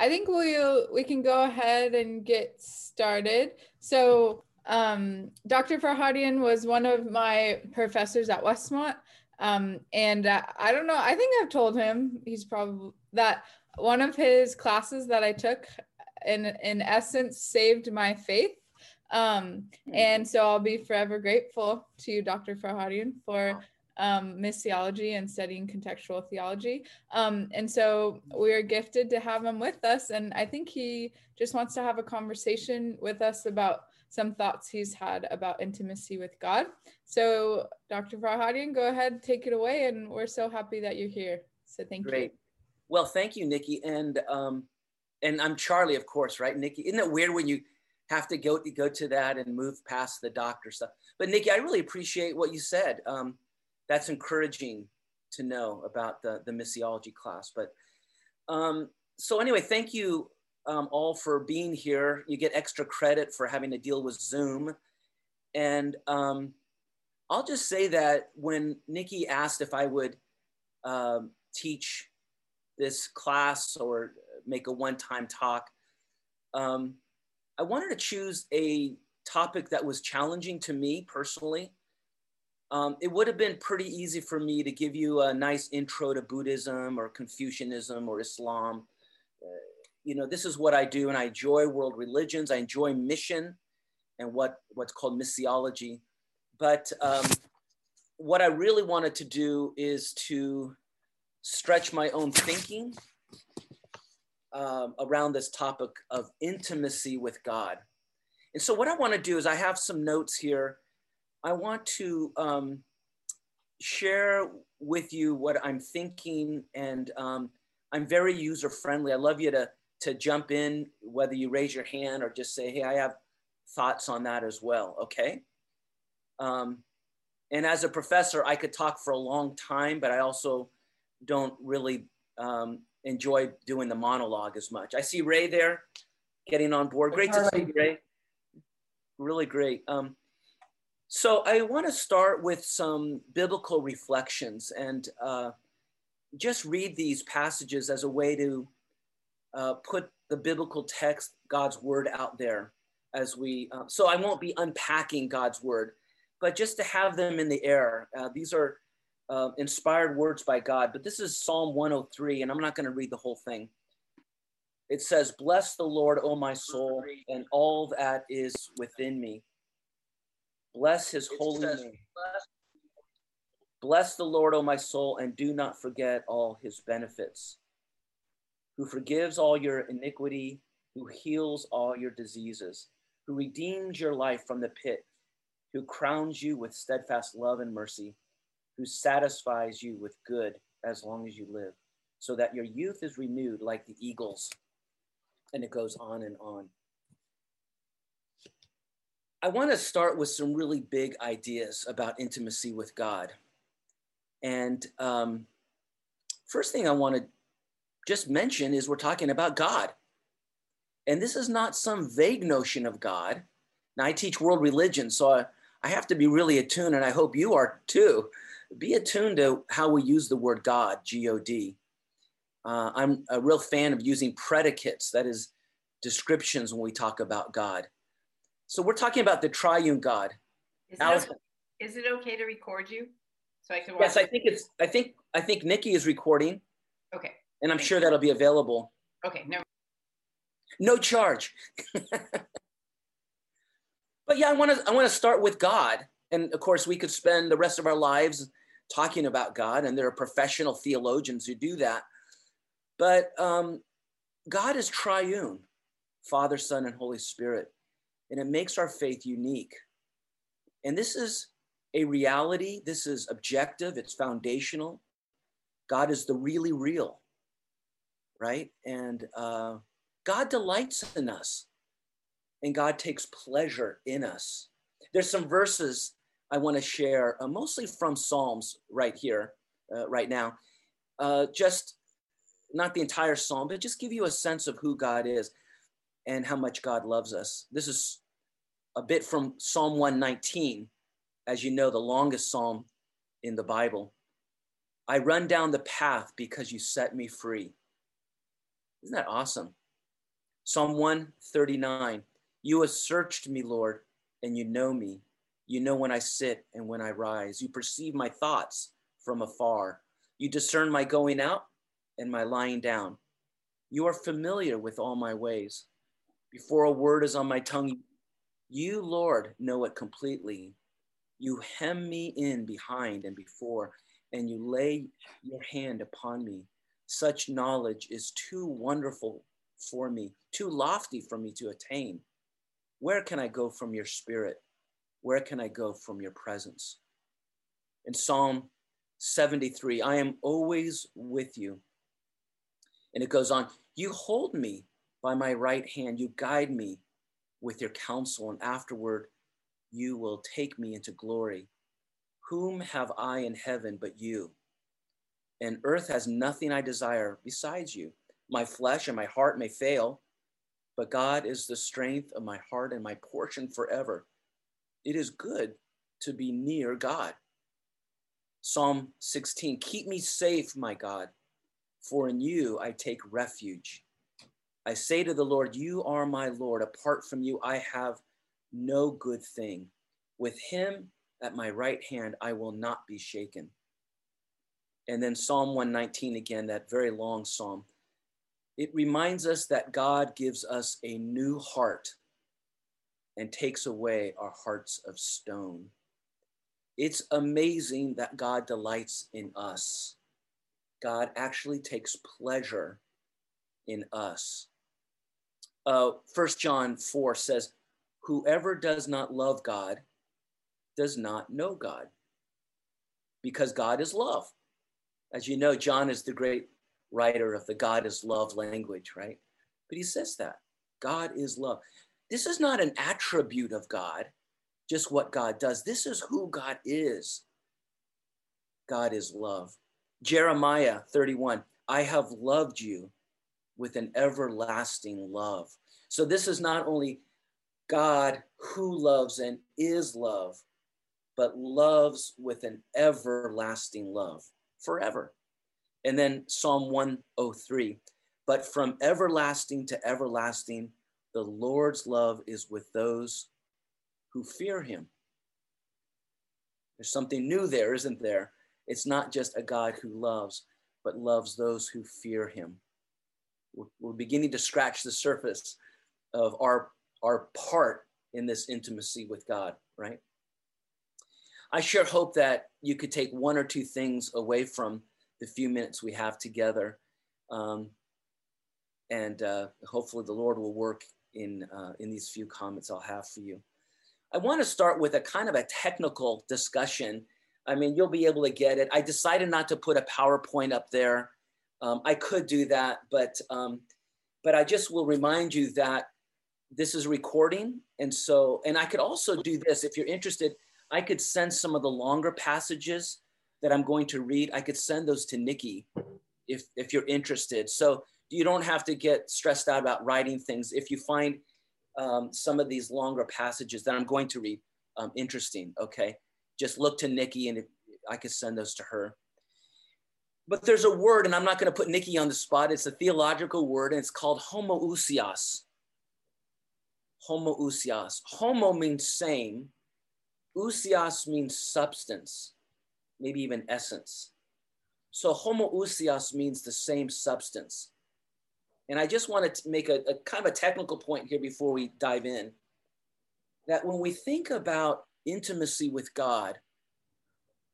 I think we we can go ahead and get started. So, um, Dr. Farhadian was one of my professors at Westmont, um, and uh, I don't know. I think I've told him he's probably that one of his classes that I took, in in essence, saved my faith. Um, and so I'll be forever grateful to you, Dr. Farhadian, for um, missiology and studying contextual theology. Um, and so we are gifted to have him with us. And I think he just wants to have a conversation with us about some thoughts he's had about intimacy with God. So, Dr. Farhadian, go ahead, take it away. And we're so happy that you're here. So, thank Great. you. Great. Well, thank you, Nikki. And um, and I'm Charlie, of course, right, Nikki? Isn't it weird when you have to go to go to that and move past the doctor stuff? But Nikki, I really appreciate what you said. Um, that's encouraging to know about the, the missiology class. But um, so anyway, thank you um, all for being here. You get extra credit for having to deal with Zoom. And um, I'll just say that when Nikki asked if I would um, teach this class or make a one-time talk, um, I wanted to choose a topic that was challenging to me personally um, it would have been pretty easy for me to give you a nice intro to Buddhism or Confucianism or Islam. Uh, you know, this is what I do, and I enjoy world religions. I enjoy mission and what, what's called missiology. But um, what I really wanted to do is to stretch my own thinking um, around this topic of intimacy with God. And so, what I want to do is, I have some notes here I want to um, share with you what I'm thinking, and um, I'm very user friendly. I love you to to jump in, whether you raise your hand or just say, "Hey, I have thoughts on that as well." Okay. Um, and as a professor, I could talk for a long time, but I also don't really um, enjoy doing the monologue as much. I see Ray there, getting on board. Great to see you, Ray. Really great. Um, so I want to start with some biblical reflections and uh, just read these passages as a way to uh, put the biblical text, God's word out there as we, uh, so I won't be unpacking God's word, but just to have them in the air. Uh, these are uh, inspired words by God, but this is Psalm 103, and I'm not going to read the whole thing. It says, Bless the Lord, O my soul, and all that is within me Bless his holy name. Bless the Lord, O my soul, and do not forget all his benefits, who forgives all your iniquity, who heals all your diseases, who redeems your life from the pit, who crowns you with steadfast love and mercy, who satisfies you with good as long as you live, so that your youth is renewed like the eagles. And it goes on and on. I want to start with some really big ideas about intimacy with God. And um, first thing I want to just mention is we're talking about God. And this is not some vague notion of God. Now, I teach world religion, so I, I have to be really attuned, and I hope you are too. Be attuned to how we use the word God, G O D. Uh, I'm a real fan of using predicates, that is, descriptions when we talk about God. So we're talking about the triune God. Is it, okay, is it okay to record you? So I can watch Yes, I think it's I think I think Nikki is recording. Okay. And I'm Thank sure you. that'll be available. Okay, no. No charge. but yeah, I want to I want to start with God. And of course, we could spend the rest of our lives talking about God, and there are professional theologians who do that. But um, God is triune Father, Son, and Holy Spirit and it makes our faith unique. And this is a reality, this is objective, it's foundational. God is the really real, right? And uh, God delights in us, and God takes pleasure in us. There's some verses I want to share, uh, mostly from Psalms right here, uh, right now. Uh, just not the entire psalm, but just give you a sense of who God is and how much God loves us. This is a bit from Psalm 119, as you know, the longest psalm in the Bible. I run down the path because you set me free. Isn't that awesome? Psalm 139 You have searched me, Lord, and you know me. You know when I sit and when I rise. You perceive my thoughts from afar. You discern my going out and my lying down. You are familiar with all my ways. Before a word is on my tongue, you, Lord, know it completely. You hem me in behind and before, and you lay your hand upon me. Such knowledge is too wonderful for me, too lofty for me to attain. Where can I go from your spirit? Where can I go from your presence? In Psalm 73, I am always with you. And it goes on, you hold me by my right hand, you guide me with your counsel, and afterward you will take me into glory. Whom have I in heaven but you? And earth has nothing I desire besides you. My flesh and my heart may fail, but God is the strength of my heart and my portion forever. It is good to be near God. Psalm 16 Keep me safe, my God, for in you I take refuge. I say to the Lord, You are my Lord. Apart from you, I have no good thing. With him at my right hand, I will not be shaken. And then Psalm 119 again, that very long psalm. It reminds us that God gives us a new heart and takes away our hearts of stone. It's amazing that God delights in us. God actually takes pleasure in us. Uh, 1 John 4 says, Whoever does not love God does not know God, because God is love. As you know, John is the great writer of the God is love language, right? But he says that God is love. This is not an attribute of God, just what God does. This is who God is. God is love. Jeremiah 31 I have loved you with an everlasting love. So this is not only God who loves and is love, but loves with an everlasting love forever. And then Psalm 103 But from everlasting to everlasting, the Lord's love is with those who fear him. There's something new there, isn't there? It's not just a God who loves, but loves those who fear him. We're, we're beginning to scratch the surface of our, our part in this intimacy with God, right? I sure hope that you could take one or two things away from the few minutes we have together. Um, and uh, hopefully the Lord will work in, uh, in these few comments I'll have for you. I want to start with a kind of a technical discussion. I mean, you'll be able to get it. I decided not to put a PowerPoint up there. Um, I could do that, but um, but I just will remind you that this is recording, and so and I could also do this if you're interested. I could send some of the longer passages that I'm going to read. I could send those to Nikki if if you're interested. So you don't have to get stressed out about writing things. If you find um, some of these longer passages that I'm going to read um, interesting, okay, just look to Nikki and I could send those to her. But there's a word, and I'm not going to put Nikki on the spot. It's a theological word, and it's called homoousios. Homoousios. Homo means same. Ousios means substance, maybe even essence. So homoousios means the same substance. And I just want to make a, a kind of a technical point here before we dive in that when we think about intimacy with God,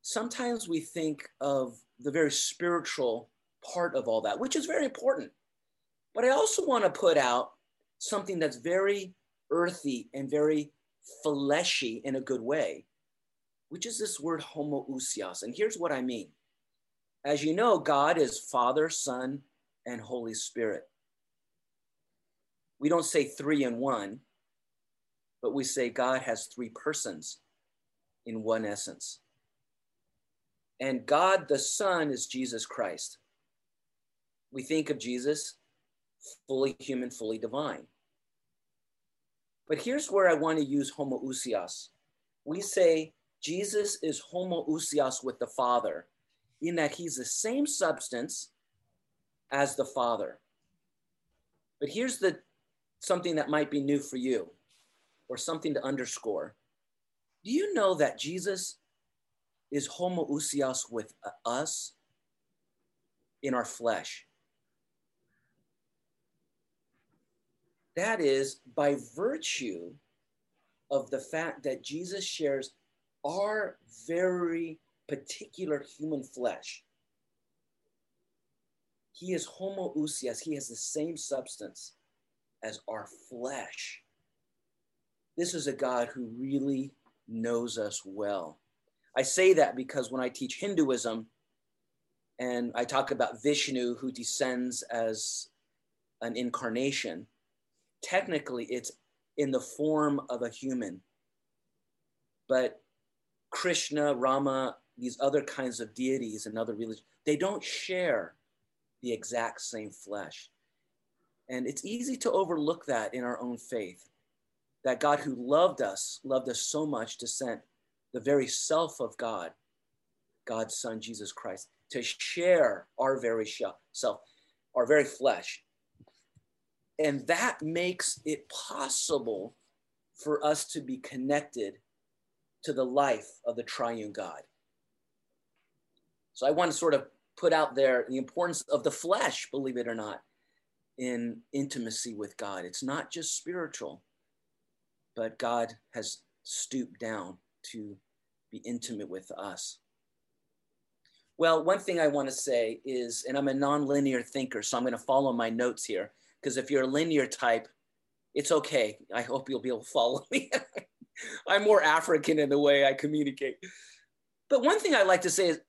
sometimes we think of the very spiritual part of all that, which is very important. But I also want to put out something that's very earthy and very fleshy in a good way, which is this word homoousios. And here's what I mean. As you know, God is Father, Son, and Holy Spirit we don't say three in one, but we say God has three persons in one essence. And God the Son is Jesus Christ. We think of Jesus fully human, fully divine. But here's where I want to use homoousios. We say Jesus is homoousios with the Father, in that he's the same substance as the Father. But here's the something that might be new for you or something to underscore. Do you know that Jesus is homoousios with us in our flesh? That is by virtue of the fact that Jesus shares our very particular human flesh. He is homoousios, he has the same substance as our flesh. This is a God who really knows us well. I say that because when I teach Hinduism and I talk about Vishnu who descends as an incarnation, technically it's in the form of a human. But Krishna, Rama, these other kinds of deities and other religions, they don't share the exact same flesh. And it's easy to overlook that in our own faith. That God who loved us, loved us so much to send the very self of God, God's Son, Jesus Christ, to share our very self, our very flesh, and that makes it possible for us to be connected to the life of the triune God. So I want to sort of put out there the importance of the flesh, believe it or not, in intimacy with God. It's not just spiritual, but God has stooped down to be intimate with us. Well, one thing I want to say is, and I'm a nonlinear thinker, so I'm going to follow my notes here. Because if you're a linear type, it's okay. I hope you'll be able to follow me. I'm more African in the way I communicate. But one thing I'd like to say is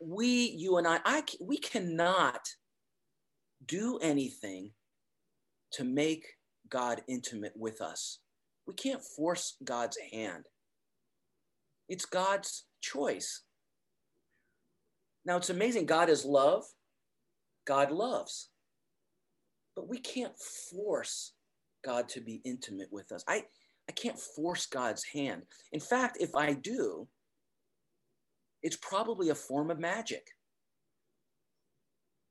we, you and I, I we cannot do anything to make God intimate with us. We can't force God's hand. It's God's choice. Now it's amazing. God is love. God loves but we can't force God to be intimate with us. I, I can't force God's hand. In fact, if I do, it's probably a form of magic.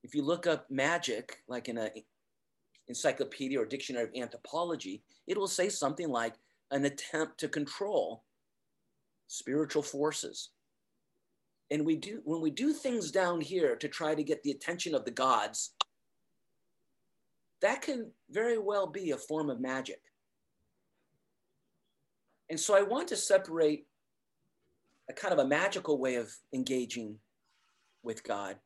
If you look up magic, like in an encyclopedia or dictionary of anthropology, it will say something like an attempt to control spiritual forces. And we do when we do things down here to try to get the attention of the gods, that can very well be a form of magic. And so I want to separate a kind of a magical way of engaging with God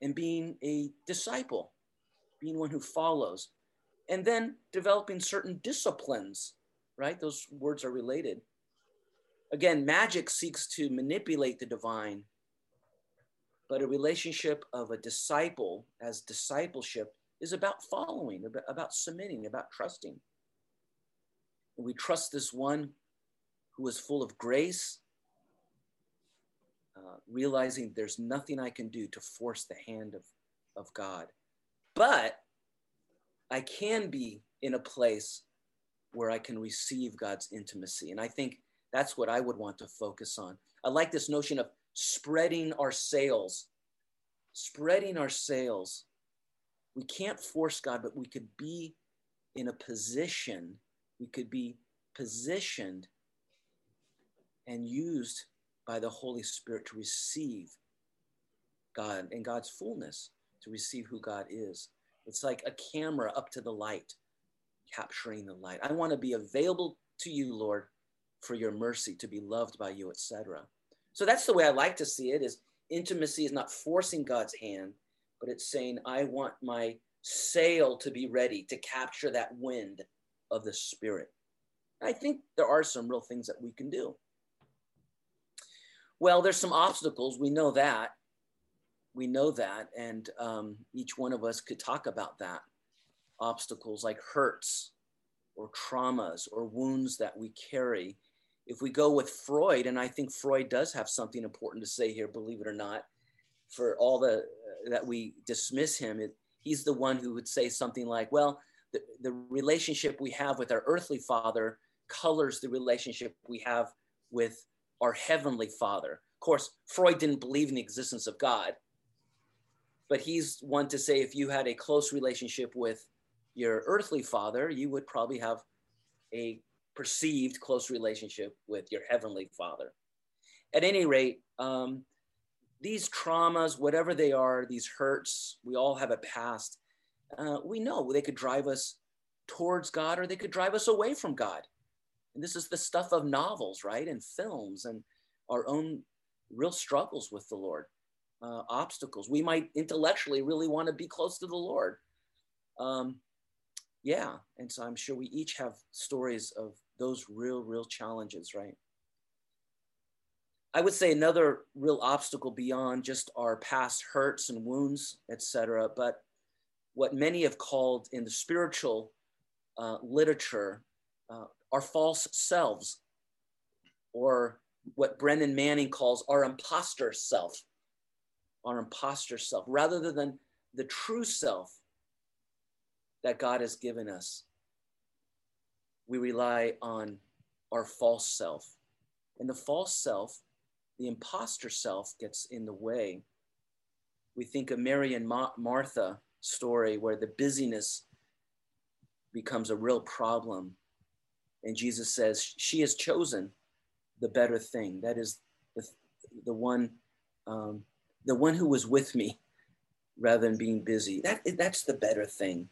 and being a disciple, being one who follows, and then developing certain disciplines, right? Those words are related. Again, magic seeks to manipulate the divine, but a relationship of a disciple as discipleship is about following, about, submitting, about trusting. And we trust this one who is full of grace, uh, realizing there's nothing I can do to force the hand of, of God. But I can be in a place where I can receive God's intimacy. And I think that's what I would want to focus on. I like this notion of spreading our sails, spreading our sails we can't force God, but we could be in a position, we could be positioned and used by the Holy Spirit to receive God and God's fullness, to receive who God is. It's like a camera up to the light, capturing the light. I want to be available to you, Lord, for your mercy, to be loved by you, etc. So that's the way I like to see it is intimacy is not forcing God's hand, but it's saying, I want my sail to be ready to capture that wind of the Spirit. I think there are some real things that we can do. Well, there's some obstacles. We know that. We know that. And um, each one of us could talk about that. Obstacles like hurts or traumas or wounds that we carry. If we go with Freud, and I think Freud does have something important to say here, believe it or not, for all the that we dismiss him, it, he's the one who would say something like, well, the, the relationship we have with our earthly father colors the relationship we have with our heavenly father. Of course, Freud didn't believe in the existence of God, but he's one to say if you had a close relationship with your earthly father, you would probably have a perceived close relationship with your heavenly father. At any rate, um, these traumas, whatever they are, these hurts, we all have a past. Uh, we know they could drive us towards God or they could drive us away from God. And this is the stuff of novels, right? And films and our own real struggles with the Lord, uh, obstacles. We might intellectually really want to be close to the Lord. Um, yeah. And so I'm sure we each have stories of those real, real challenges, right? I would say another real obstacle beyond just our past hurts and wounds, etc., but what many have called in the spiritual uh, literature uh, our false selves, or what Brennan Manning calls our imposter self, our imposter self, rather than the true self that God has given us. We rely on our false self. And the false self, the imposter self, gets in the way. We think of Mary and Ma- Martha story where the busyness becomes a real problem. And Jesus says, She has chosen the better thing. That is the, the one, um, the one who was with me rather than being busy. That, that's the better thing.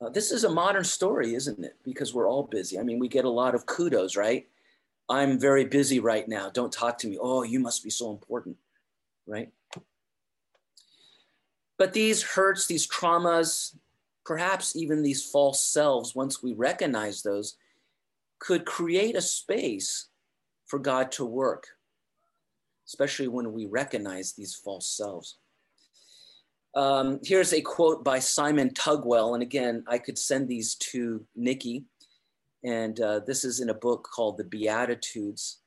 Uh, this is a modern story, isn't it? Because we're all busy. I mean, we get a lot of kudos, right? I'm very busy right now. Don't talk to me. Oh, you must be so important, right? But these hurts, these traumas, perhaps even these false selves, once we recognize those, could create a space for God to work, especially when we recognize these false selves. Um, here's a quote by Simon Tugwell. And again, I could send these to Nikki. And uh, this is in a book called The Beatitudes.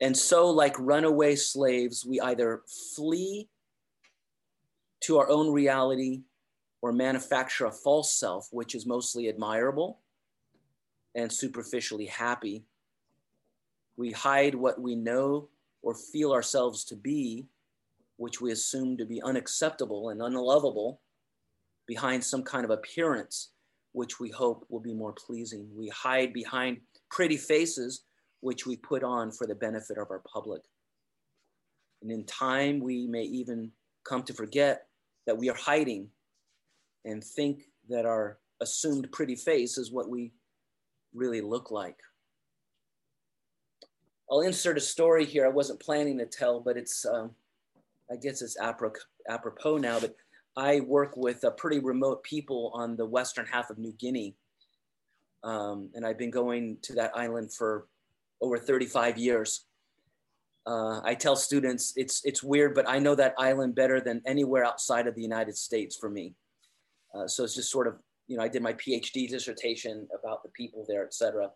And so, like runaway slaves, we either flee to our own reality or manufacture a false self, which is mostly admirable and superficially happy. We hide what we know or feel ourselves to be, which we assume to be unacceptable and unlovable, behind some kind of appearance, which we hope will be more pleasing. We hide behind pretty faces, which we put on for the benefit of our public. And in time, we may even come to forget that we are hiding and think that our assumed pretty face is what we really look like. I'll insert a story here I wasn't planning to tell, but it's, um, I guess it's apropos now, but I work with uh, pretty remote people on the western half of New Guinea. Um, and I've been going to that island for over 35 years. Uh, I tell students it's it's weird, but I know that island better than anywhere outside of the United States for me. Uh, so it's just sort of you know I did my PhD dissertation about the people there, etc.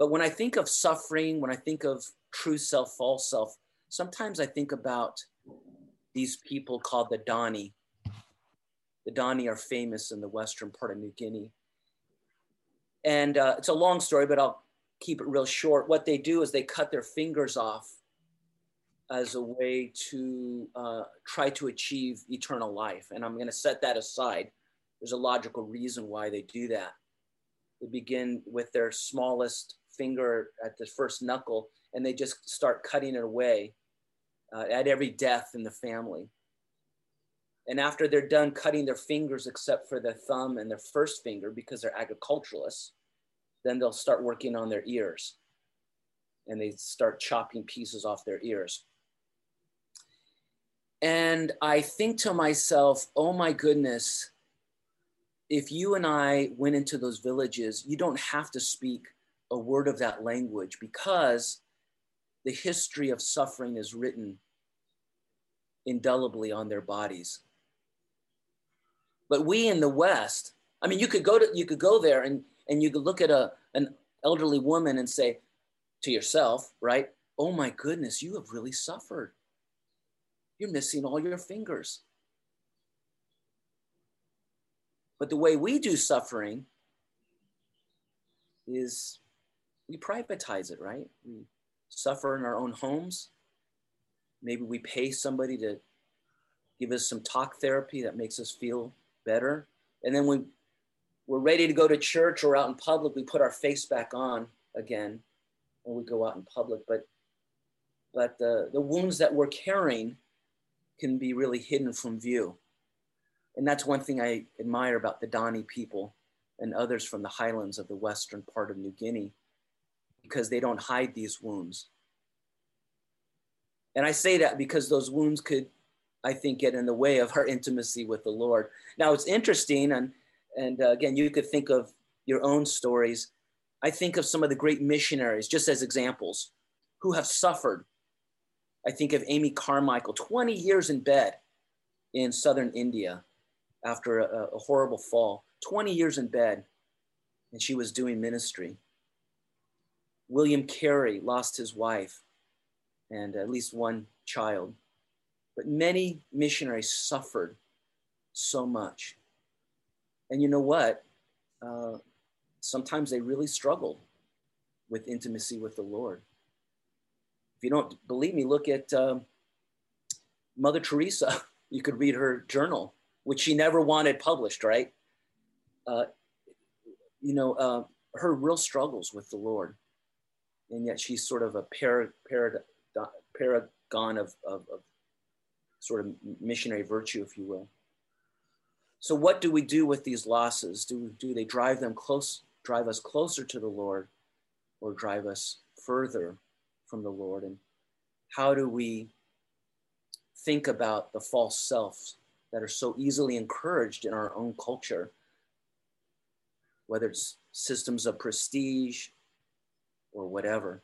But when I think of suffering, when I think of true self, false self, sometimes I think about these people called the Dani. The Dani are famous in the western part of New Guinea. And uh, it's a long story, but I'll keep it real short. What they do is they cut their fingers off as a way to uh, try to achieve eternal life. And I'm going to set that aside. There's a logical reason why they do that. They begin with their smallest finger at the first knuckle and they just start cutting it away uh, at every death in the family. And after they're done cutting their fingers, except for their thumb and their first finger, because they're agriculturalists, then they'll start working on their ears and they start chopping pieces off their ears. And I think to myself, oh my goodness, if you and I went into those villages, you don't have to speak a word of that language because the history of suffering is written indelibly on their bodies. But we in the West, I mean, you could go to you could go there and and you could look at a an elderly woman and say to yourself, right? Oh my goodness, you have really suffered you're missing all your fingers. But the way we do suffering is we privatize it, right? We suffer in our own homes. Maybe we pay somebody to give us some talk therapy that makes us feel better. And then when we're ready to go to church or out in public, we put our face back on again when we go out in public. But but the, the wounds that we're carrying can be really hidden from view. And that's one thing I admire about the Dani people and others from the highlands of the western part of New Guinea, because they don't hide these wounds. And I say that because those wounds could, I think, get in the way of our intimacy with the Lord. Now, it's interesting, and, and uh, again, you could think of your own stories. I think of some of the great missionaries, just as examples, who have suffered. I think of Amy Carmichael, 20 years in bed in southern India after a, a horrible fall, 20 years in bed, and she was doing ministry. William Carey lost his wife and at least one child. But many missionaries suffered so much. And you know what? Uh, sometimes they really struggled with intimacy with the Lord. If you don't believe me, look at uh, Mother Teresa. You could read her journal, which she never wanted published, right? Uh, you know, uh, her real struggles with the Lord. And yet she's sort of a paragon of, of, of sort of missionary virtue, if you will. So, what do we do with these losses? Do, do they drive them close, drive us closer to the Lord, or drive us further from the Lord? And how do we think about the false selves that are so easily encouraged in our own culture, whether it's systems of prestige or whatever?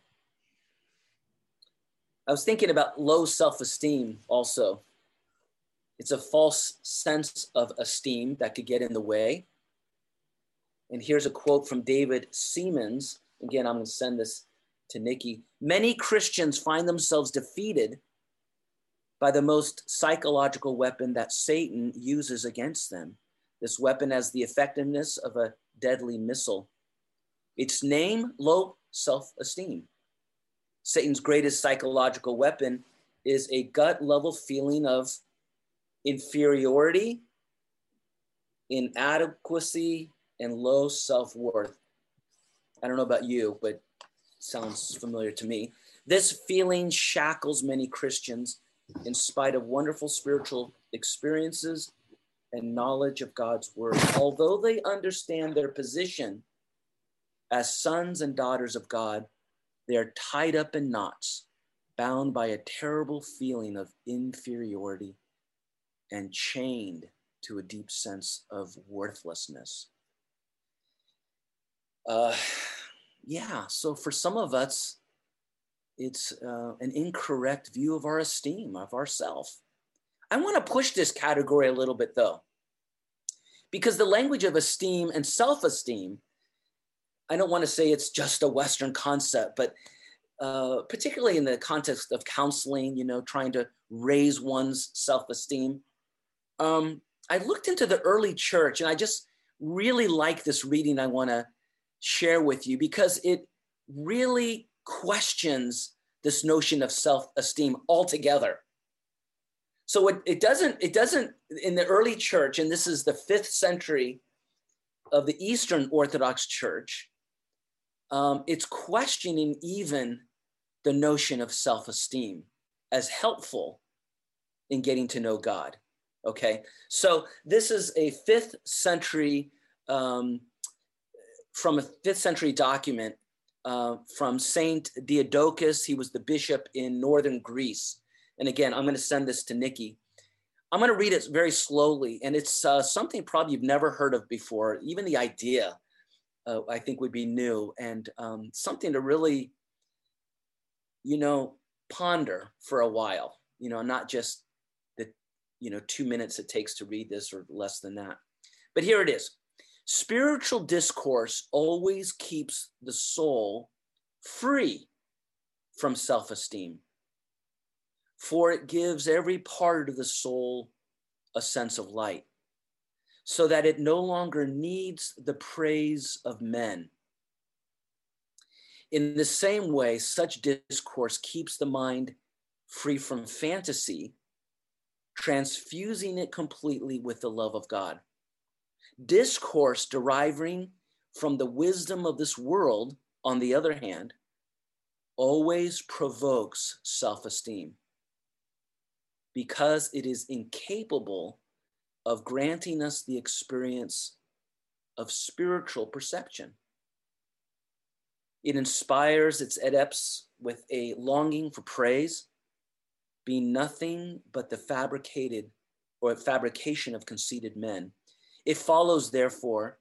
I was thinking about low self esteem also. It's a false sense of esteem that could get in the way. And here's a quote from David Seamands. Again, I'm going to send this to Nikki. Many Christians find themselves defeated by the most psychological weapon that Satan uses against them. This weapon has the effectiveness of a deadly missile. Its name, low self esteem. Satan's greatest psychological weapon is a gut level feeling of inferiority, inadequacy, and low self worth. I don't know about you, but sounds familiar to me. This feeling shackles many Christians in spite of wonderful spiritual experiences and knowledge of God's word. Although they understand their position as sons and daughters of God, they are tied up in knots, bound by a terrible feeling of inferiority and chained to a deep sense of worthlessness. Uh, yeah, so for some of us, it's uh, an incorrect view of our esteem, of ourself. I want to push this category a little bit though, because the language of esteem and self esteem I don't want to say it's just a Western concept, but uh, particularly in the context of counseling, you know, trying to raise one's self esteem. Um, I looked into the early church and I just really like this reading I want to share with you because it really questions this notion of self esteem altogether. So it, it doesn't, it doesn't, in the early church, and this is the fifth century of the Eastern Orthodox Church, um, it's questioning even the notion of self esteem as helpful in getting to know God. Okay, so this is a fifth century, um, from a fifth century document uh, from Saint Diadochus. He was the bishop in northern Greece. And again, I'm going to send this to Nikki. I'm going to read it very slowly, and it's uh, something probably you've never heard of before, even the idea uh, I think would be new and um, something to really, you know, ponder for a while, you know, not just the, you know, two minutes it takes to read this or less than that. But here it is. Spiritual discourse always keeps the soul free from self esteem, for it gives every part of the soul a sense of light so that it no longer needs the praise of men. In the same way, such discourse keeps the mind free from fantasy, transfusing it completely with the love of God. Discourse deriving from the wisdom of this world, on the other hand, always provokes self esteem because it is incapable of granting us the experience of spiritual perception. It inspires its adepts with a longing for praise, being nothing but the fabricated or fabrication of conceited men. It follows, therefore,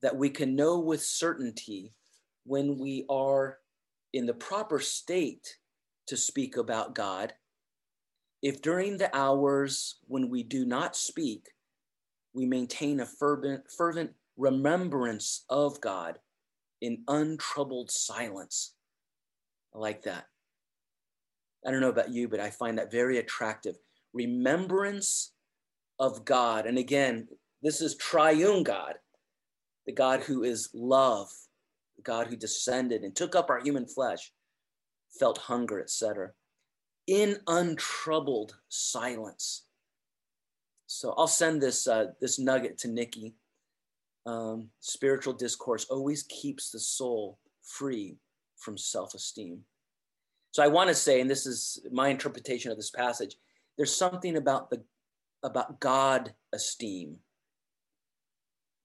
that we can know with certainty when we are in the proper state to speak about God. If during the hours when we do not speak, we maintain a fervent, fervent remembrance of God in untroubled silence. I like that. I don't know about you, but I find that very attractive. Remembrance of God. And again, this is triune God, the God who is love, the God who descended and took up our human flesh, felt hunger, etc. In untroubled silence. So I'll send this uh, this nugget to Nikki. Um, spiritual discourse always keeps the soul free from self-esteem. So I want to say, and this is my interpretation of this passage, there's something about the about God esteem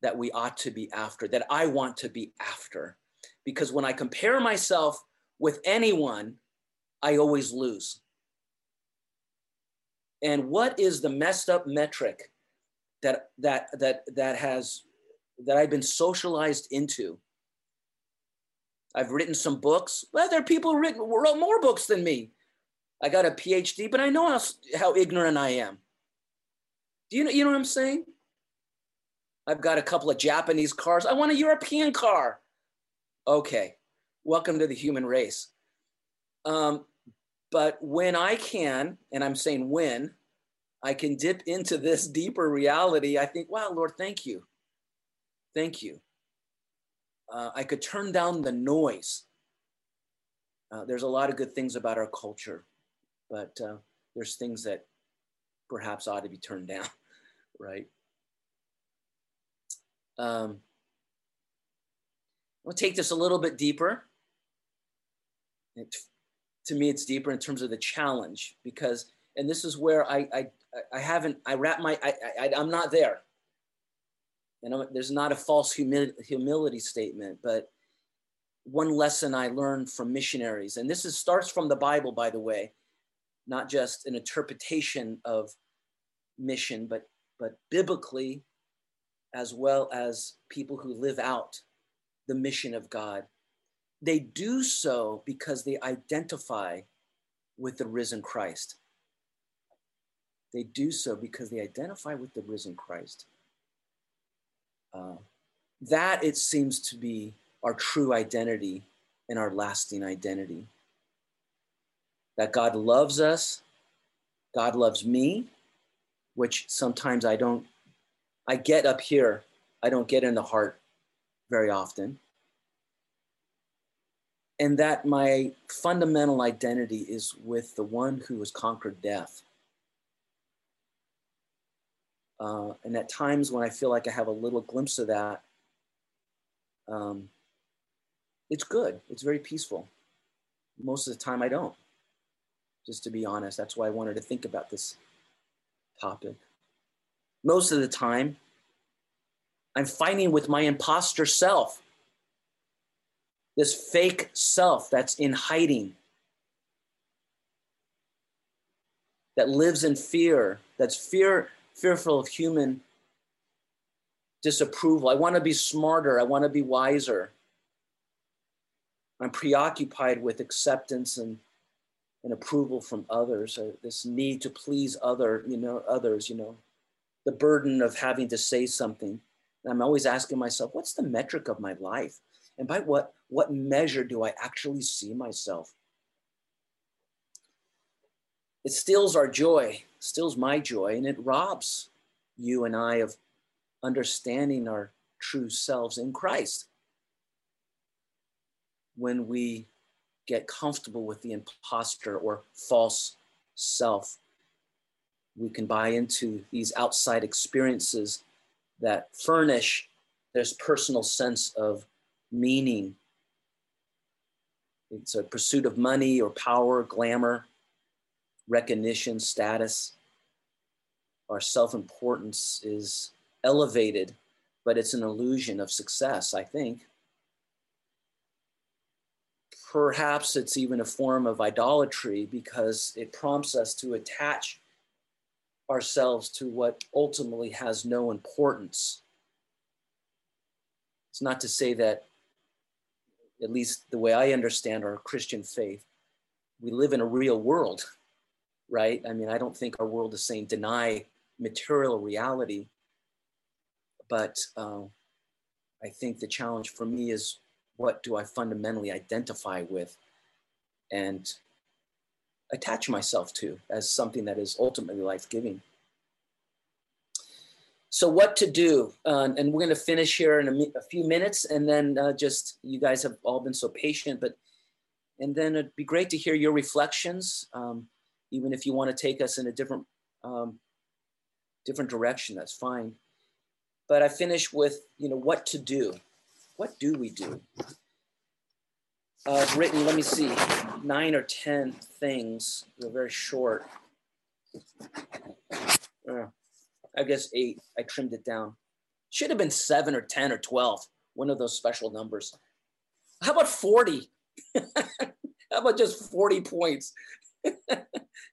that we ought to be after, that I want to be after. Because when I compare myself with anyone, I always lose. And what is the messed up metric that that that that has that I've been socialized into? I've written some books. Well, there are people who written, wrote more books than me. I got a PhD, but I know how, how ignorant I am. Do you know, you know what I'm saying? I've got a couple of Japanese cars. I want a European car. Okay, welcome to the human race. Um, but when I can, and I'm saying when, I can dip into this deeper reality, I think, wow, Lord, thank you. Thank you. Uh, I could turn down the noise. Uh, there's a lot of good things about our culture, but uh, there's things that perhaps ought to be turned down, right? Um, we'll take this a little bit deeper. It, to me, it's deeper in terms of the challenge because, and this is where I I, I haven't I wrap my I, I I'm not there. And I'm, there's not a false humility, humility statement, but one lesson I learned from missionaries, and this is starts from the Bible, by the way, not just an interpretation of mission, but but biblically as well as people who live out the mission of God. They do so because they identify with the risen Christ. They do so because they identify with the risen Christ. Uh, that, it seems to be our true identity and our lasting identity. That God loves us, God loves me, which sometimes I don't I get up here, I don't get in the heart very often. And that my fundamental identity is with the one who has conquered death. Uh, and at times when I feel like I have a little glimpse of that, um, it's good. It's very peaceful. Most of the time, I don't. Just to be honest, that's why I wanted to think about this topic most of the time, I'm fighting with my imposter self, this fake self that's in hiding, that lives in fear, that's fear, fearful of human disapproval. I want to be smarter, I want to be wiser. I'm preoccupied with acceptance and, and approval from others, uh, this need to please other, you know, others, you know the burden of having to say something. And I'm always asking myself, what's the metric of my life? And by what, what measure do I actually see myself? It steals our joy, steals my joy, and it robs you and I of understanding our true selves in Christ. When we get comfortable with the impostor or false self we can buy into these outside experiences that furnish this personal sense of meaning. It's a pursuit of money or power, glamour, recognition, status. Our self importance is elevated, but it's an illusion of success, I think. Perhaps it's even a form of idolatry because it prompts us to attach ourselves to what ultimately has no importance. It's not to say that, at least the way I understand our Christian faith, we live in a real world, right? I mean, I don't think our world is saying deny material reality, but uh, I think the challenge for me is what do I fundamentally identify with and attach myself to as something that is ultimately life giving. So, what to do? Uh, and we're going to finish here in a, a few minutes, and then uh, just you guys have all been so patient, but and then it'd be great to hear your reflections, um, even if you want to take us in a different um, different direction. That's fine but I finish with, you know, what to do. What do we do? Uh, I've written, let me see, nine or 10 things. They're very short. Uh, I guess eight. I trimmed it down. Should have been seven or 10 or 12, one of those special numbers. How about 40? How about just 40 points? no,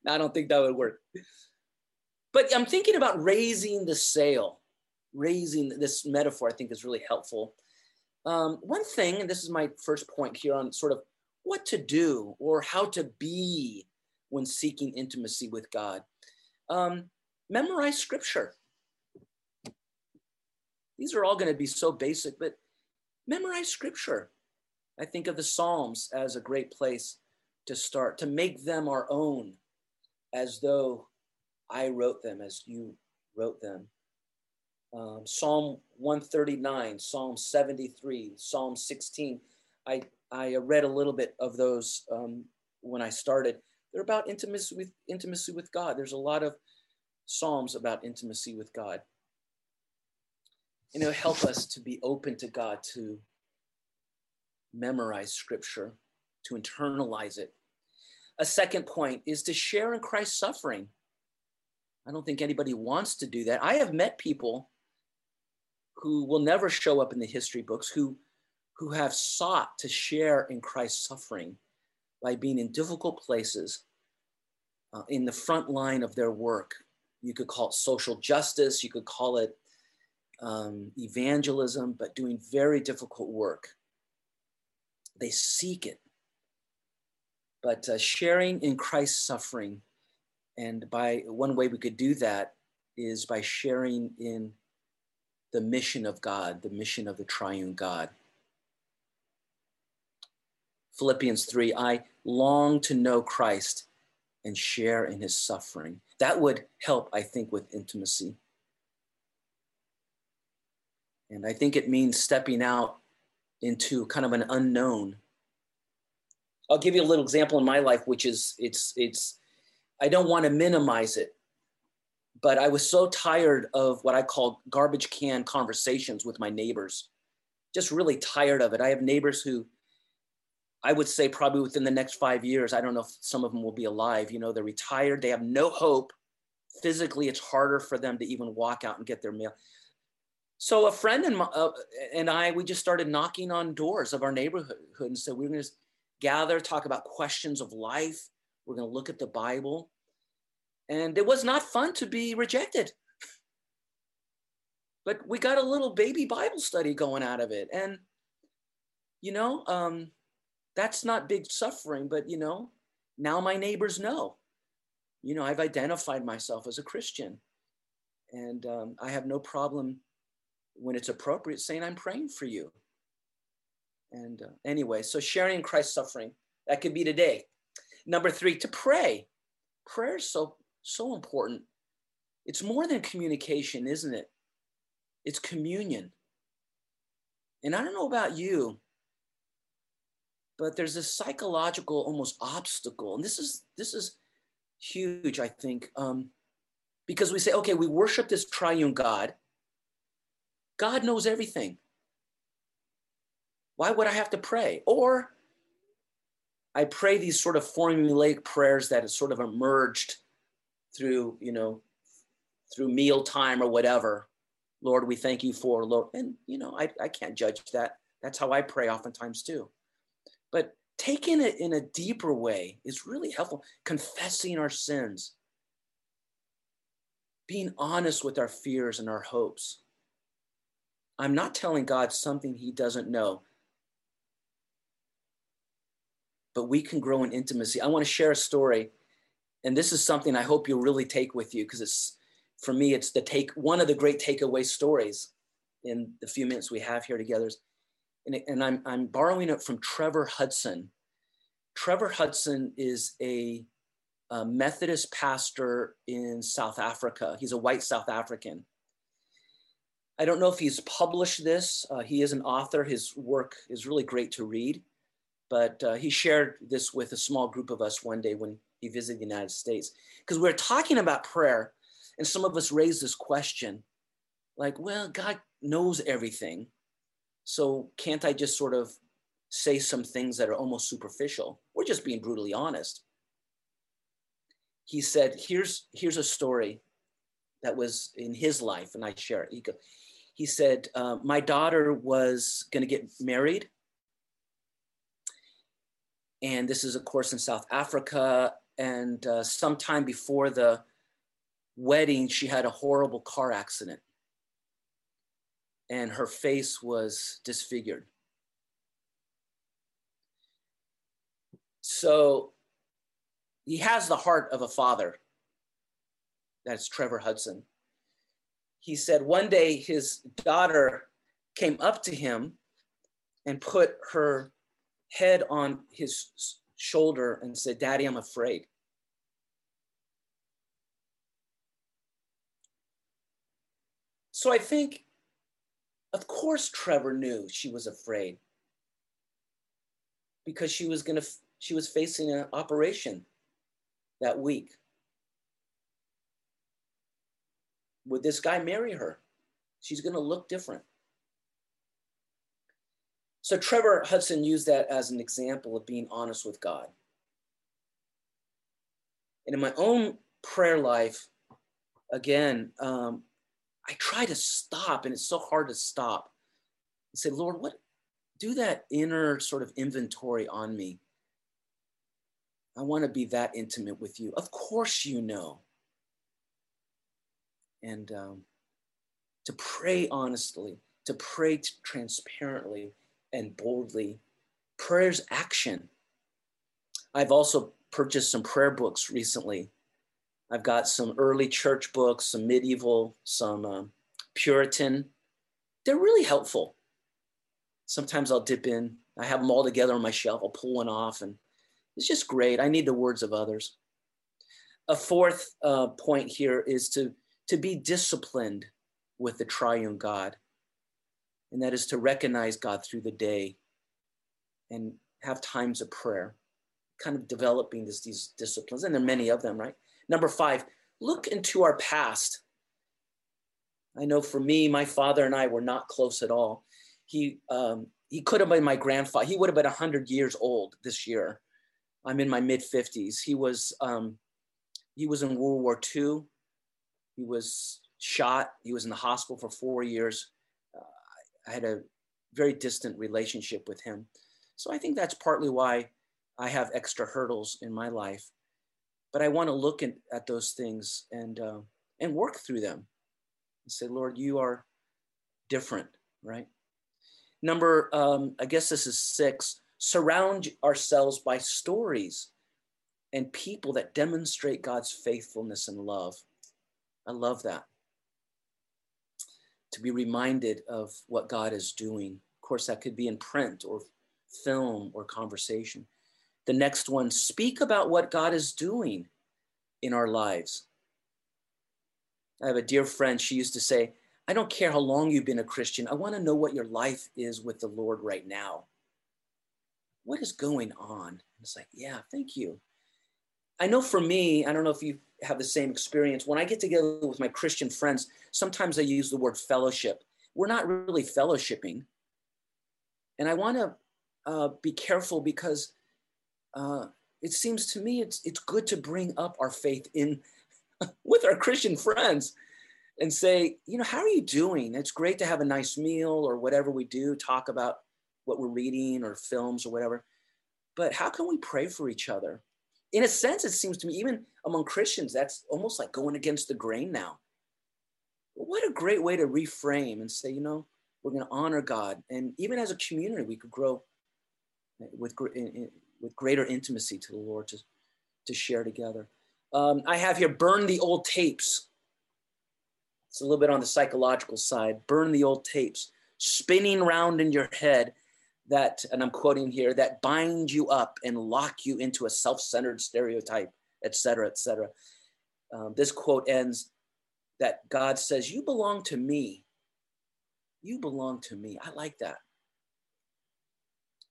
I don't think that would work. But I'm thinking about raising the sail raising this metaphor, I think is really helpful. Um, one thing, and this is my first point here on sort of what to do or how to be when seeking intimacy with God. Um, memorize scripture. These are all going to be so basic, but memorize scripture. I think of the Psalms as a great place to start, to make them our own, as though I wrote them, as you wrote them um, Psalm 139, Psalm 73, Psalm 16. I, I read a little bit of those um, when I started. They're about intimacy with intimacy with God. There's a lot of psalms about intimacy with God. And it'll help us to be open to God, to memorize scripture, to internalize it. A second point is to share in Christ's suffering. I don't think anybody wants to do that. I have met people who will never show up in the history books, who, who have sought to share in Christ's suffering by being in difficult places uh, in the front line of their work. You could call it social justice, you could call it um, evangelism, but doing very difficult work. They seek it. But uh, sharing in Christ's suffering, and by one way we could do that is by sharing in the mission of God, the mission of the triune God. Philippians 3 I long to know Christ and share in his suffering. That would help, I think, with intimacy. And I think it means stepping out into kind of an unknown. I'll give you a little example in my life, which is it's it's I don't want to minimize it, but I was so tired of what I call garbage can conversations with my neighbors. Just really tired of it. I have neighbors who I would say probably within the next five years, I don't know if some of them will be alive. You know, they're retired, they have no hope. Physically, it's harder for them to even walk out and get their mail. So a friend and, my, uh, and I, we just started knocking on doors of our neighborhood and said, we're going to gather, talk about questions of life. We're going to look at the Bible. And it was not fun to be rejected. But we got a little baby Bible study going out of it. And, you know, um, that's not big suffering, but, you know, now my neighbors know. You know, I've identified myself as a Christian. And um, I have no problem when it's appropriate saying, I'm praying for you. And uh, anyway, so sharing in Christ's suffering, that could be today. Number three, to pray. Prayer is so so important. It's more than communication, isn't it? It's communion. And I don't know about you, but there's a psychological almost obstacle. And this is this is huge, I think. Um, because we say, okay, we worship this triune God. God knows everything. Why would I have to pray? Or I pray these sort of formulaic prayers that have sort of emerged through, you know, through meal time or whatever. Lord, we thank you for Lord. And, you know, I, I can't judge that. That's how I pray oftentimes too. But taking it in a deeper way is really helpful. Confessing our sins, being honest with our fears and our hopes. I'm not telling God something he doesn't know, but we can grow in intimacy. I want to share a story, and this is something I hope you'll really take with you because it's for me, it's the take one of the great takeaway stories in the few minutes we have here together. And, and I'm, I'm borrowing it from Trevor Hudson. Trevor Hudson is a a Methodist pastor in South Africa. He's a white South African. I don't know if he's published this. Uh, he is an author. His work is really great to read. But uh, he shared this with a small group of us one day when he visited the United States. Because we we're talking about prayer, and some of us raised this question like, well, God knows everything. So can't I just sort of say some things that are almost superficial? We're just being brutally honest he said, here's, here's a story that was in his life, and I share it. He, go, he said, uh, my daughter was going to get married. And this is, of course, in South Africa. And uh, sometime before the wedding, she had a horrible car accident. And her face was disfigured. So he has the heart of a father. That's Trevor Hudson. He said one day his daughter came up to him and put her head on his shoulder and said, Daddy, I'm afraid. So I think, of course, Trevor knew she was afraid because she was going to, she was facing an operation that week. Would this guy marry her? She's going to look different. So Trevor Hudson used that as an example of being honest with God. And in my own prayer life, again, um, I try to stop, and it's so hard to stop and say, Lord, what? Do that inner sort of inventory on me. I want to be that intimate with you. Of course, you know. And um, to pray honestly, to pray transparently and boldly. Prayer's action. I've also purchased some prayer books recently. I've got some early church books, some medieval, some um, Puritan. They're really helpful. Sometimes I'll dip in. I have them all together on my shelf. I'll pull one off and it's just great. I need the words of others. A fourth uh, point here is to, to be disciplined with the triune God, and that is to recognize God through the day and have times of prayer, kind of developing this, these disciplines. And there are many of them, right? Number five, look into our past. I know for me, my father and I were not close at all. He, um, he could have been my grandfather. He would have been 100 years old this year. I'm in my mid 50s. He was um, he was in World War II. He was shot. He was in the hospital for four years. Uh, I had a very distant relationship with him. So I think that's partly why I have extra hurdles in my life. But I want to look at, those things and uh, and work through them and say, Lord, you are different, right? Number, um, I guess this is six surround ourselves by stories and people that demonstrate God's faithfulness and love. I love that. To be reminded of what God is doing. Of course, that could be in print or film or conversation. The next one, speak about what God is doing in our lives. I have a dear friend, she used to say, I don't care how long you've been a Christian. I want to know what your life is with the Lord right now what is going on? And it's like, yeah, thank you. I know for me, I don't know if you have the same experience. When I get together with my Christian friends, sometimes I use the word fellowship. we're not really fellowshipping. And I want to uh, be careful because uh, it seems to me it's it's good to bring up our faith in with our Christian friends and say, you know, how are you doing? It's great to have a nice meal or whatever we do, talk about what we're reading or films or whatever. But how can we pray for each other? In a sense, it seems to me, even among Christians, that's almost like going against the grain now. What a great way to reframe and say, you know, we're going to honor God. And even as a community, we could grow with, with greater intimacy to the Lord to, to share together. Um, I have here burn the old tapes. It's a little bit on the psychological side. Burn the old tapes, spinning around in your head that, and I'm quoting here, that bind you up and lock you into a self-centered stereotype, et cetera, et cetera. Um, this quote ends that God says, You belong to me. You belong to me. I like that.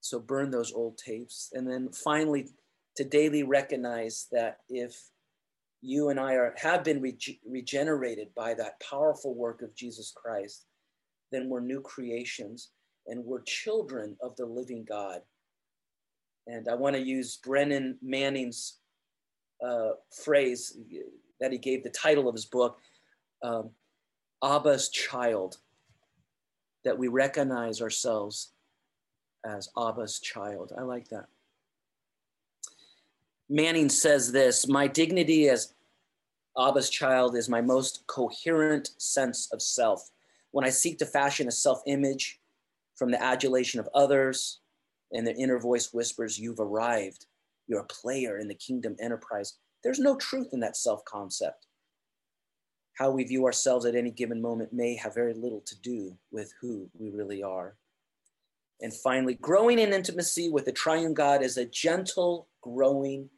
So burn those old tapes. And then finally, to daily recognize that if you and I are, have been rege- regenerated by that powerful work of Jesus Christ, then we're new creations and we're children of the living God. And I want to use Brennan Manning's uh, phrase that he gave the title of his book, um, Abba's child, that we recognize ourselves as Abba's child. I like that. Manning says this My dignity as Abba's child is my most coherent sense of self. When I seek to fashion a self image from the adulation of others, and their inner voice whispers, You've arrived. You're a player in the kingdom enterprise. There's no truth in that self concept. How we view ourselves at any given moment may have very little to do with who we really are. And finally, growing in intimacy with the triune God is a gentle growing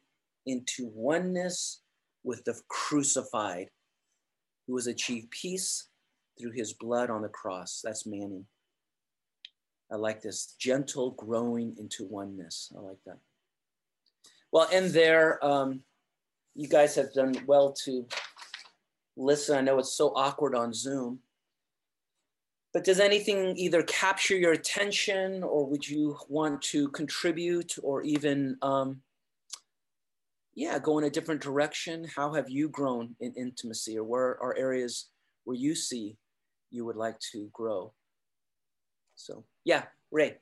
into oneness with the crucified who has achieved peace through his blood on the cross. That's Manning. I like this gentle growing into oneness. I like that. Well, and there, um, you guys have done well to listen. I know it's so awkward on Zoom. But does anything either capture your attention or would you want to contribute or even, um, yeah, go in a different direction? How have you grown in intimacy or where are areas where you see you would like to grow? So, yeah, Ray.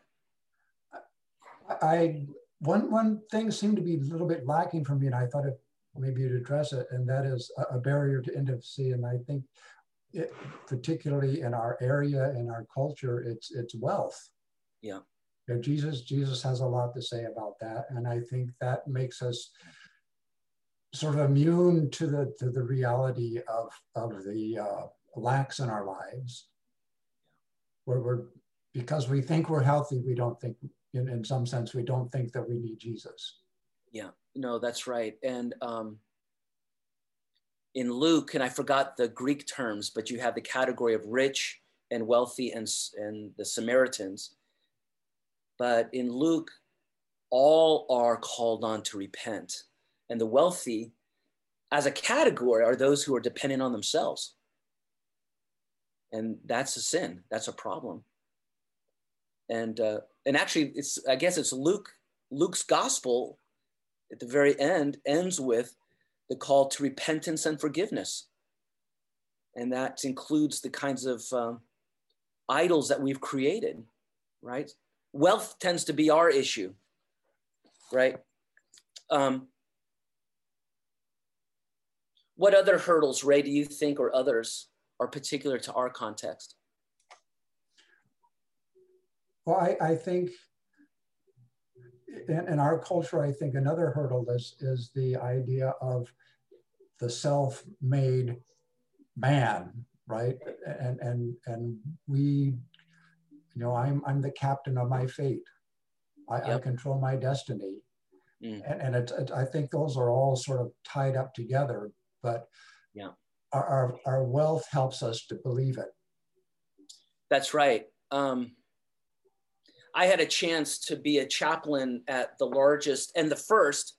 I one one thing seemed to be a little bit lacking for me, and I thought it maybe you'd address it, and that is a, a barrier to intimacy. And I think it, particularly in our area in our culture it's it's wealth. Yeah. You know, jesus jesus has a lot to say about that and i think that makes us sort of immune to the to the reality of of the uh, lacks in our lives. Where we're because we think we're healthy we don't think in, in some sense we don't think that we need jesus. Yeah. No that's right. And um in Luke, and I forgot the Greek terms, but you have the category of rich and wealthy and, and the Samaritans. But in Luke, all are called on to repent. And the wealthy, as a category, are those who are dependent on themselves. And that's a sin, that's a problem. And, uh, and actually, it's, I guess it's Luke, Luke's gospel at the very end ends with the call to repentance and forgiveness. And that includes the kinds of um, idols that we've created, right? Wealth tends to be our issue, right? Um, what other hurdles, Ray, do you think, or others, are particular to our context? Well, I, I think in, in, our culture, I think another hurdle is, is the idea of the self-made man, right? And and and we, you know, I'm I'm the captain of my fate. I, yep. I control my destiny, mm. and, and it, it, I think those are all sort of tied up together. But yeah, our, our, our wealth helps us to believe it. That's right. Um, I had a chance to be a chaplain at the largest and the first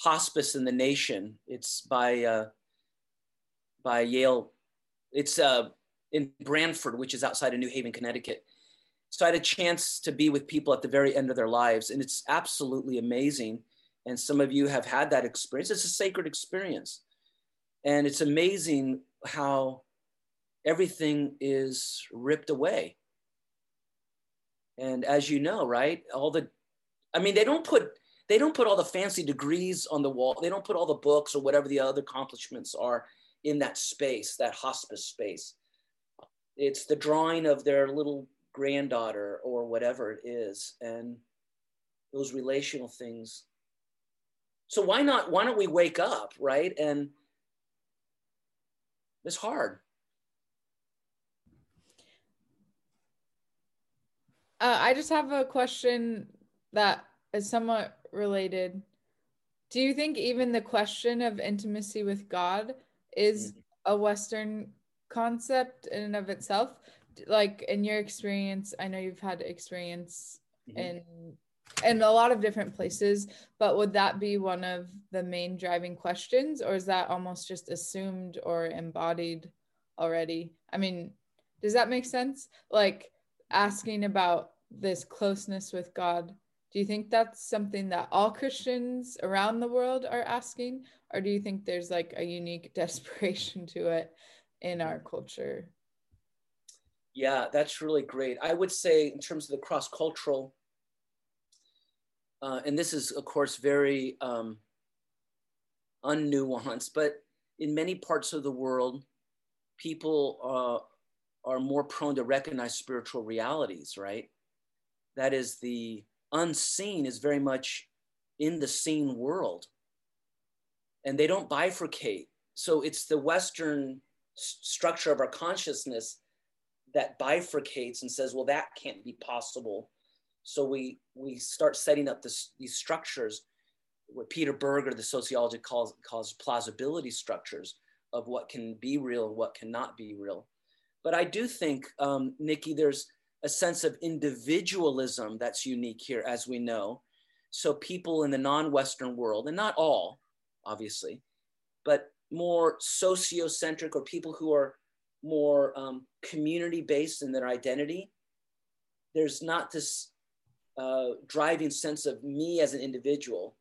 hospice in the nation. It's by uh, by Yale. It's uh, in Branford, which is outside of New Haven, Connecticut. So I had a chance to be with people at the very end of their lives, and it's absolutely amazing. And some of you have had that experience. It's a sacred experience. And it's amazing how everything is ripped away. And as you know, right, all the, I mean, they don't put, they don't put all the fancy degrees on the wall. They don't put all the books or whatever the other accomplishments are in that space, that hospice space. It's the drawing of their little granddaughter or whatever it is, and those relational things. So why not? Why don't we wake up, right? And it's hard. Uh, I just have a question that is somewhat related. Do you think even the question of intimacy with God is mm-hmm. a Western concept in and of itself? Like in your experience, I know you've had experience mm-hmm. in in a lot of different places, but would that be one of the main driving questions, or is that almost just assumed or embodied already? I mean, does that make sense? Like asking about this closeness with God, do you think that's something that all Christians around the world are asking? Or do you think there's like a unique desperation to it in our culture? Yeah, that's really great. I would say, in terms of the cross cultural, uh, and this is, of course, very um, unnuanced, but in many parts of the world, people uh, are more prone to recognize spiritual realities, right? That is, the unseen is very much in the seen world. And they don't bifurcate. So it's the Western structure of our consciousness that bifurcates and says, well, that can't be possible. So we, we start setting up this, these structures, what Peter Berger, the sociologist, calls, calls plausibility structures of what can be real and what cannot be real. But I do think, um, Nikki, there's a sense of individualism that's unique here, as we know. So people in the non-Western world, and not all, obviously, but more sociocentric or people who are more um, community-based in their identity, there's not this uh, driving sense of me as an individual,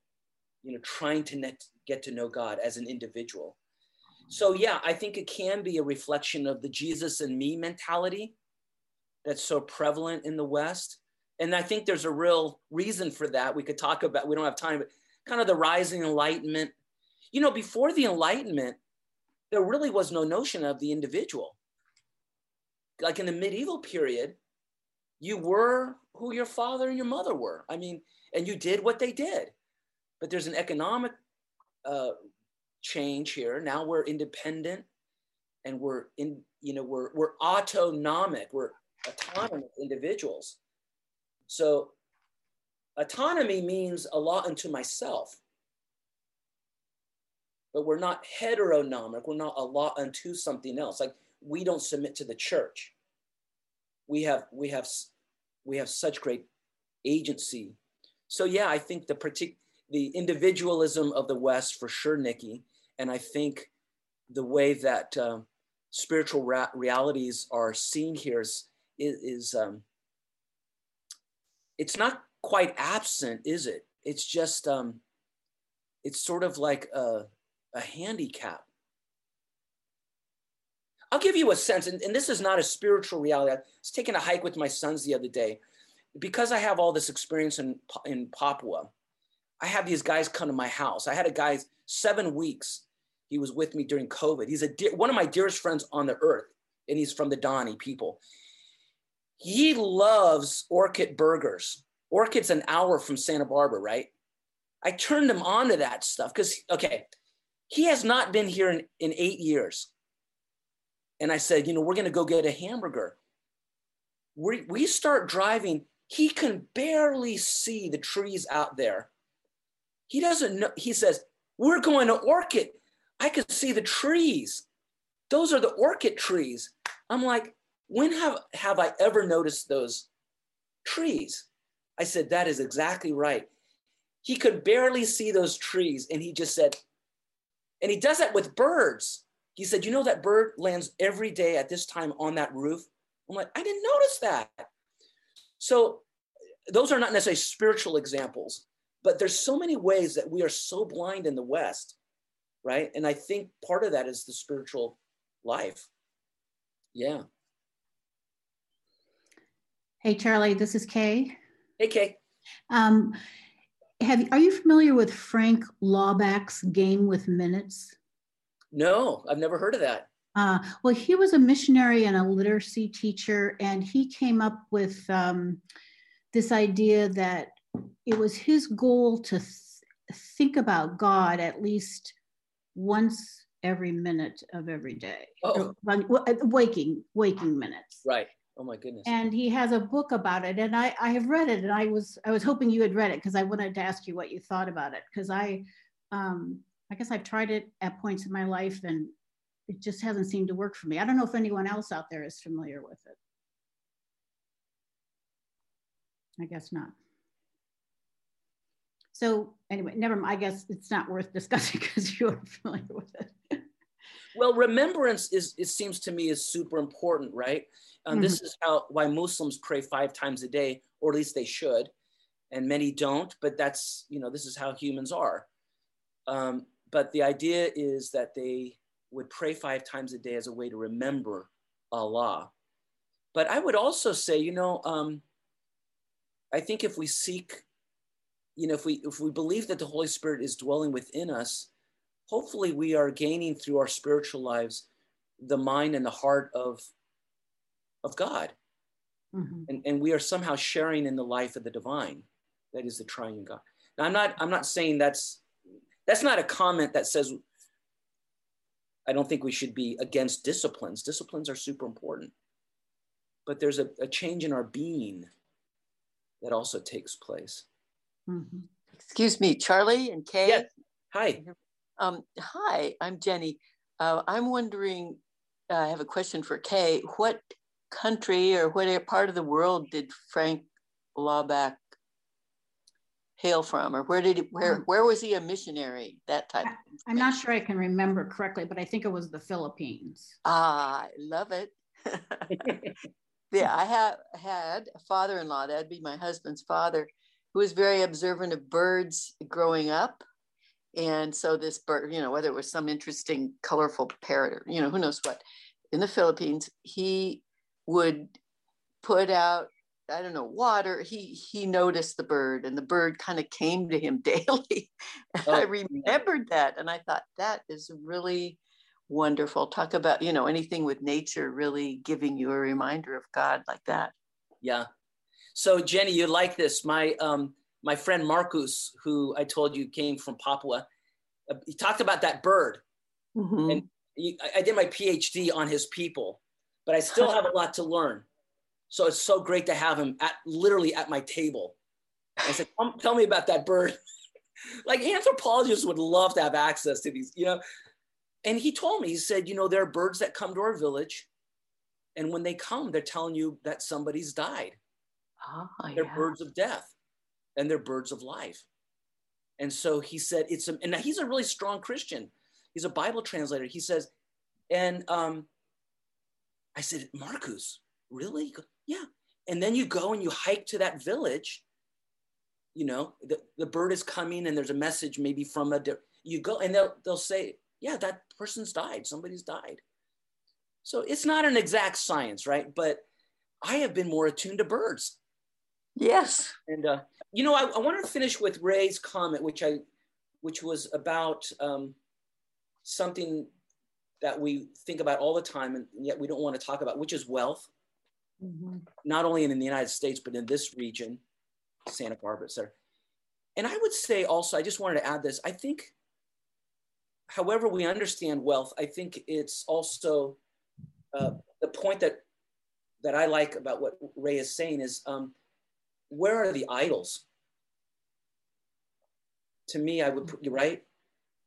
you know, trying to net, get to know God as an individual. So yeah, I think it can be a reflection of the Jesus and me mentality that's so prevalent in the West. And I think there's a real reason for that. We could talk about, we don't have time, but kind of the rising enlightenment. You know, before the enlightenment, there really was no notion of the individual. Like in the medieval period, you were who your father and your mother were. I mean, and you did what they did. But there's an economic uh, change here. Now we're independent and we're in, you know, we're, we're autonomic. We're autonomous individuals. So autonomy means a lot unto myself. But we're not heteronomic. We're not a lot unto something else. Like we don't submit to the church. We have we have we have such great agency. So yeah, I think the partic- the individualism of the West for sure, Nikki, and I think the way that uh, spiritual ra- realities are seen here is is, is um, it's not quite absent, is it? It's just um, it's sort of like a, a handicap. I'll give you a sense, and, and this is not a spiritual reality. I was taking a hike with my sons the other day. Because I have all this experience in, in Papua, I have these guys come to my house. I had a guy seven weeks. He was with me during COVID. He's a one of my dearest friends on the earth, and he's from the Dani people. He loves Orcutt Burgers. Orcutt's an hour from Santa Barbara, right? I turned him on to that stuff because, okay, he has not been here in, in eight years. And I said, you know, we're going to go get a hamburger. We, we start driving. He can barely see the trees out there. He doesn't know. He says, we're going to Orcutt. I can see the trees. Those are the orchid trees. I'm like, when have, have I ever noticed those trees? I said, That is exactly right. He could barely see those trees. And he just said, and he does that with birds. He said, You know, that bird lands every day at this time on that roof. I'm like, I didn't notice that. So those are not necessarily spiritual examples, but there's so many ways that we are so blind in the West, right? And I think part of that is the spiritual life. Yeah. Hey, Charlie, this is Kay. Hey, Kay. Um, have, are you familiar with Frank Laubach's Game with Minutes? No, I've never heard of that. Uh, well, he was a missionary and a literacy teacher, and he came up with um, this idea that it was his goal to th- think about God at least once every minute of every day. Oh. Waking, waking minutes. Right. Oh my goodness. And he has a book about it, and I I have read it, and I was I was hoping you had read it because I wanted to ask you what you thought about it because I, um, I guess I've tried it at points in my life, and it just hasn't seemed to work for me. I don't know if anyone else out there is familiar with it. I guess not. So anyway, never mind. I guess it's not worth discussing because you are familiar with it. well, remembrance is it seems to me is super important, right? Um, mm-hmm. This is how why Muslims pray five times a day, or at least they should, and many don't. But that's you know this is how humans are. Um, but the idea is that they would pray five times a day as a way to remember Allah. But I would also say, you know, um, I think if we seek, you know, if we if we believe that the Holy Spirit is dwelling within us, hopefully we are gaining through our spiritual lives the mind and the heart of of God. Mm-hmm. And, and we are somehow sharing in the life of the divine, that is the triune God. Now I'm not I'm not saying that's that's not a comment that says I don't think we should be against disciplines. Disciplines are super important. But there's a, a change in our being that also takes place. Mm-hmm. Excuse me, Charlie and Kay. Yes. Hi. Um, hi, I'm Jenny. Uh, I'm wondering, uh, I have a question for Kay. What country or what part of the world did Frank Laubach hail from, or where did he, where um, where was he a missionary? That type. I, am not sure I can remember correctly, but I think it was the Philippines. Ah, I love it. yeah, I have had a father-in-law. That'd be my husband's father, who was very observant of birds growing up. And so this bird, you know, whether it was some interesting, colorful parrot or, you know, who knows what, in the Philippines, he would put out I don't know, water. He he noticed the bird and the bird kind of came to him daily. and oh. I remembered that and I thought that is really wonderful. Talk about, you know, anything with nature really giving you a reminder of God like that. Yeah. So Jenny, you like this. My um my friend Marcus, who I told you came from Papua, uh, he talked about that bird. Mm-hmm. And he, I did my PhD on his people, but I still have a lot to learn. So it's so great to have him at literally at my table. I said, tell me about that bird. like anthropologists would love to have access to these, you know. And he told me, he said, you know, there are birds that come to our village. And when they come, they're telling you that somebody's died. Oh, they're yeah. birds of death and they're birds of life. And so he said, it's a, and now he's a really strong Christian. He's a Bible translator. He says, and um, I said, Marcus, really? Yeah. And then you go and you hike to that village. You know, the, the bird is coming and there's a message maybe from a, you go and they'll, they'll say, yeah, that person's died. Somebody's died. So it's not an exact science, right? But I have been more attuned to birds. Yes. And, uh, you know, I, I want to finish with Ray's comment, which I, which was about um, something that we think about all the time and yet we don't want to talk about, which is wealth mm-hmm. not only in the United States, but in this region, Santa Barbara, et cetera. And I would say also, I just wanted to add this. I think, however we understand wealth, I think it's also uh, the point that that I like about what Ray is saying is um, where are the idols? To me, I would put you right,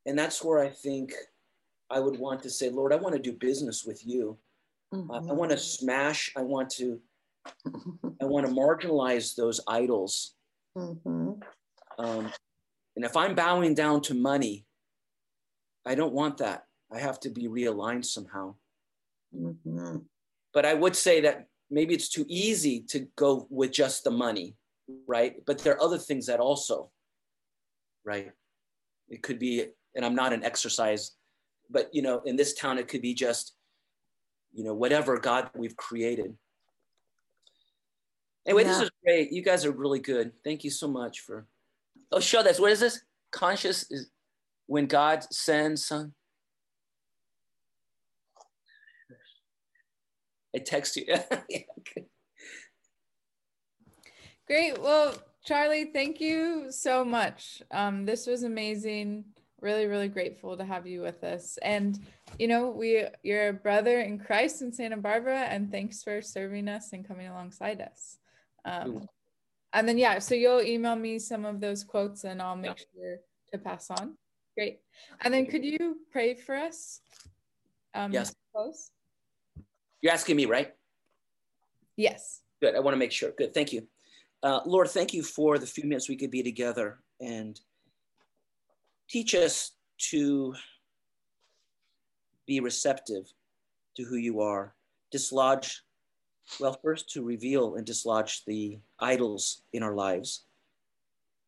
and that's where I think I would want to say, Lord, I want to do business with you. Mm-hmm. Uh, I want to smash. I want to. I want to marginalize those idols. Mm-hmm. Um, and if I'm bowing down to money, I don't want that. I have to be realigned somehow. Mhm. But I would say that maybe it's too easy to go with just the money, right? But there are other things that also, right? It could be, and I'm not an exercise, but you know, in this town, it could be just, you know, whatever God we've created. Anyway, this is great. You guys are really good. Thank you so much for. Oh, show this. What is this? Conscious is when God sends son. I text you. Great. Well, Charlie, thank you so much. Um, this was amazing. Really, really grateful to have you with us. And you know, we you're a brother in Christ in Santa Barbara, and thanks for serving us and coming alongside us. Um, and then yeah, so you'll email me some of those quotes, and I'll make sure to pass on. Great. And then could you pray for us? Um, Yes. Close. You're asking me, right? Yes. Good. I want to make sure. Good. Thank you. Uh, Lord, thank you for the few minutes we could be together and teach us to be receptive to who you are. Dislodge, well, first to reveal and dislodge the idols in our lives.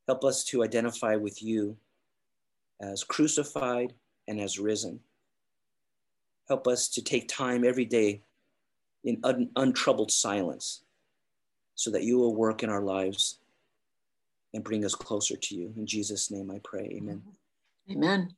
Help us to identify with you as crucified and as risen. Help us to take time every day in un- untroubled silence so that you will work in our lives and bring us closer to you. In Jesus' name I pray. Amen. Amen.